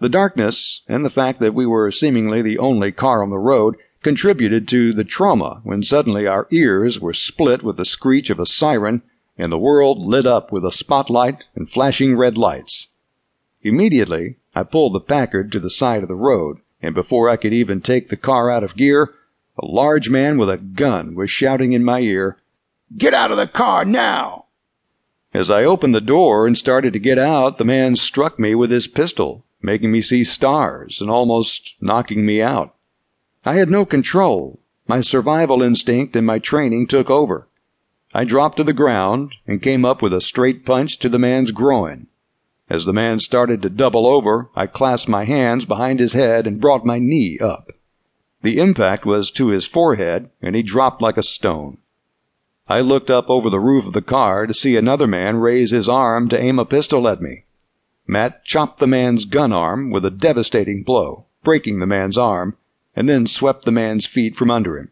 The darkness and the fact that we were seemingly the only car on the road contributed to the trauma when suddenly our ears were split with the screech of a siren and the world lit up with a spotlight and flashing red lights. Immediately, I pulled the Packard to the side of the road, and before I could even take the car out of gear, a large man with a gun was shouting in my ear, Get out of the car now! As I opened the door and started to get out, the man struck me with his pistol, making me see stars and almost knocking me out. I had no control. My survival instinct and my training took over. I dropped to the ground and came up with a straight punch to the man's groin. As the man started to double over, I clasped my hands behind his head and brought my knee up. The impact was to his forehead, and he dropped like a stone. I looked up over the roof of the car to see another man raise his arm to aim a pistol at me. Matt chopped the man's gun arm with a devastating blow, breaking the man's arm, and then swept the man's feet from under him.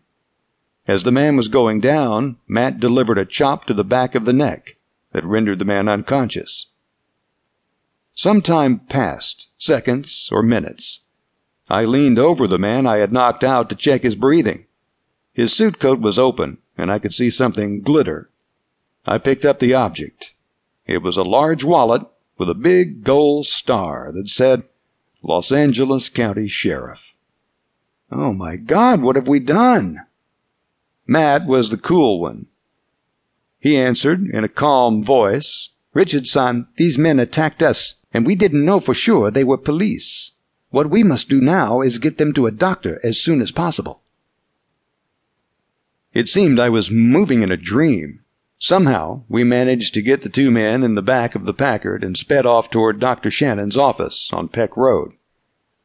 As the man was going down, Matt delivered a chop to the back of the neck that rendered the man unconscious. Some time passed, seconds or minutes. I leaned over the man I had knocked out to check his breathing. His suit coat was open, and I could see something glitter. I picked up the object. It was a large wallet with a big gold star that said, Los Angeles County Sheriff. Oh my God, what have we done? Matt was the cool one. He answered in a calm voice, Richardson, these men attacked us and we didn't know for sure they were police. What we must do now is get them to a doctor as soon as possible. It seemed I was moving in a dream. Somehow, we managed to get the two men in the back of the Packard and sped off toward Dr. Shannon's office on Peck Road.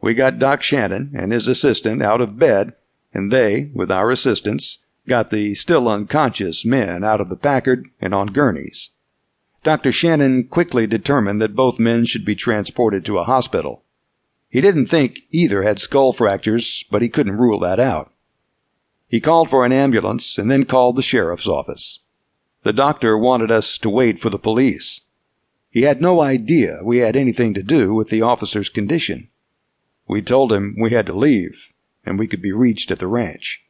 We got Doc Shannon and his assistant out of bed, and they, with our assistance, got the still unconscious men out of the Packard and on gurneys. Dr. Shannon quickly determined that both men should be transported to a hospital. He didn't think either had skull fractures, but he couldn't rule that out. He called for an ambulance and then called the sheriff's office. The doctor wanted us to wait for the police. He had no idea we had anything to do with the officer's condition. We told him we had to leave and we could be reached at the ranch.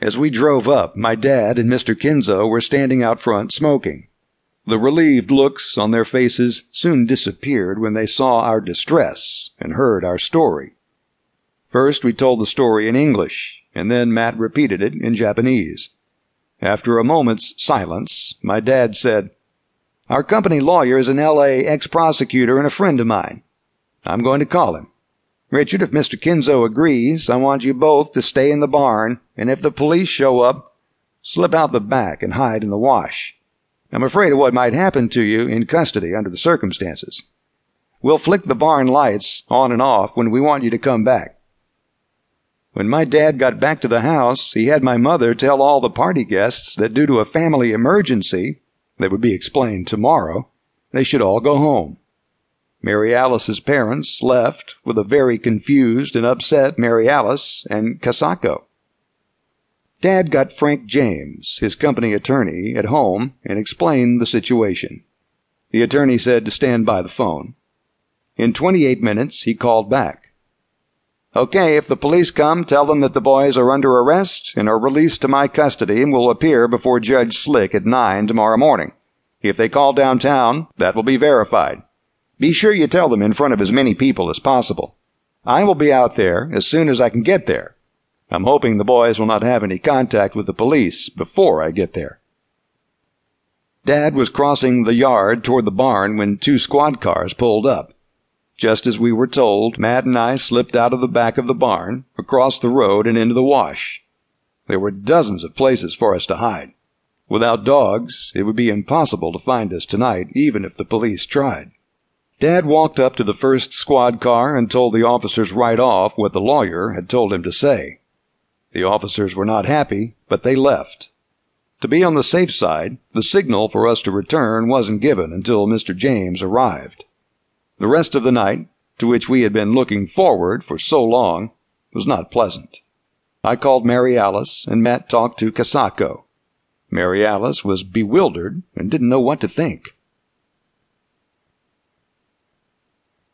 As we drove up, my dad and Mr. Kinzo were standing out front smoking. The relieved looks on their faces soon disappeared when they saw our distress and heard our story. First, we told the story in English, and then Matt repeated it in Japanese. After a moment's silence, my dad said, Our company lawyer is an L.A. ex prosecutor and a friend of mine. I'm going to call him. Richard, if Mr. Kinzo agrees, I want you both to stay in the barn, and if the police show up, slip out the back and hide in the wash. I'm afraid of what might happen to you in custody under the circumstances. We'll flick the barn lights on and off when we want you to come back. When my dad got back to the house, he had my mother tell all the party guests that due to a family emergency that would be explained tomorrow, they should all go home. Mary Alice's parents left with a very confused and upset Mary Alice and Casacco. Dad got Frank James, his company attorney, at home and explained the situation. The attorney said to stand by the phone. In 28 minutes, he called back. Okay, if the police come, tell them that the boys are under arrest and are released to my custody and will appear before Judge Slick at 9 tomorrow morning. If they call downtown, that will be verified. Be sure you tell them in front of as many people as possible. I will be out there as soon as I can get there I'm hoping the boys will not have any contact with the police before I get there. Dad was crossing the yard toward the barn when two squad cars pulled up. Just as we were told, Matt and I slipped out of the back of the barn, across the road, and into the wash. There were dozens of places for us to hide. Without dogs, it would be impossible to find us tonight, even if the police tried. Dad walked up to the first squad car and told the officers right off what the lawyer had told him to say. The officers were not happy, but they left. To be on the safe side, the signal for us to return wasn't given until Mr. James arrived. The rest of the night, to which we had been looking forward for so long, was not pleasant. I called Mary Alice, and Matt talked to Casacco. Mary Alice was bewildered and didn't know what to think.